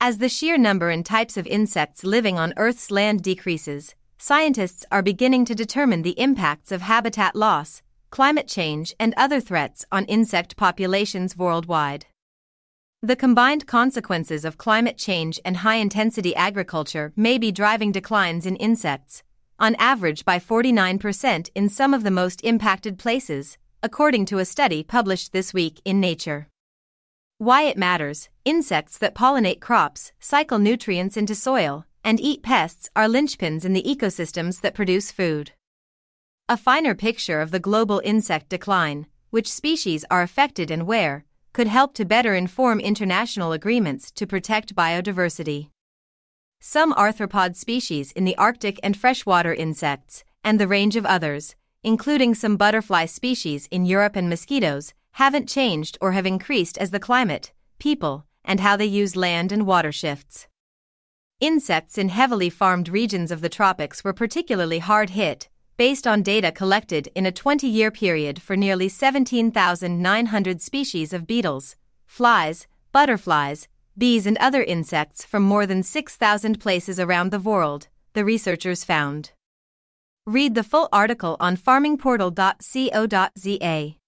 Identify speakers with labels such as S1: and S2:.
S1: As the sheer number and types of insects living on Earth's land decreases, scientists are beginning to determine the impacts of habitat loss, climate change, and other threats on insect populations worldwide. The combined consequences of climate change and high intensity agriculture may be driving declines in insects, on average by 49% in some of the most impacted places, according to a study published this week in Nature. Why it matters insects that pollinate crops, cycle nutrients into soil, and eat pests are linchpins in the ecosystems that produce food. A finer picture of the global insect decline, which species are affected and where, could help to better inform international agreements to protect biodiversity. Some arthropod species in the Arctic and freshwater insects, and the range of others, including some butterfly species in Europe and mosquitoes, haven't changed or have increased as the climate, people, and how they use land and water shifts. Insects in heavily farmed regions of the tropics were particularly hard hit, based on data collected in a 20 year period for nearly 17,900 species of beetles, flies, butterflies, bees, and other insects from more than 6,000 places around the world, the researchers found. Read the full article on farmingportal.co.za.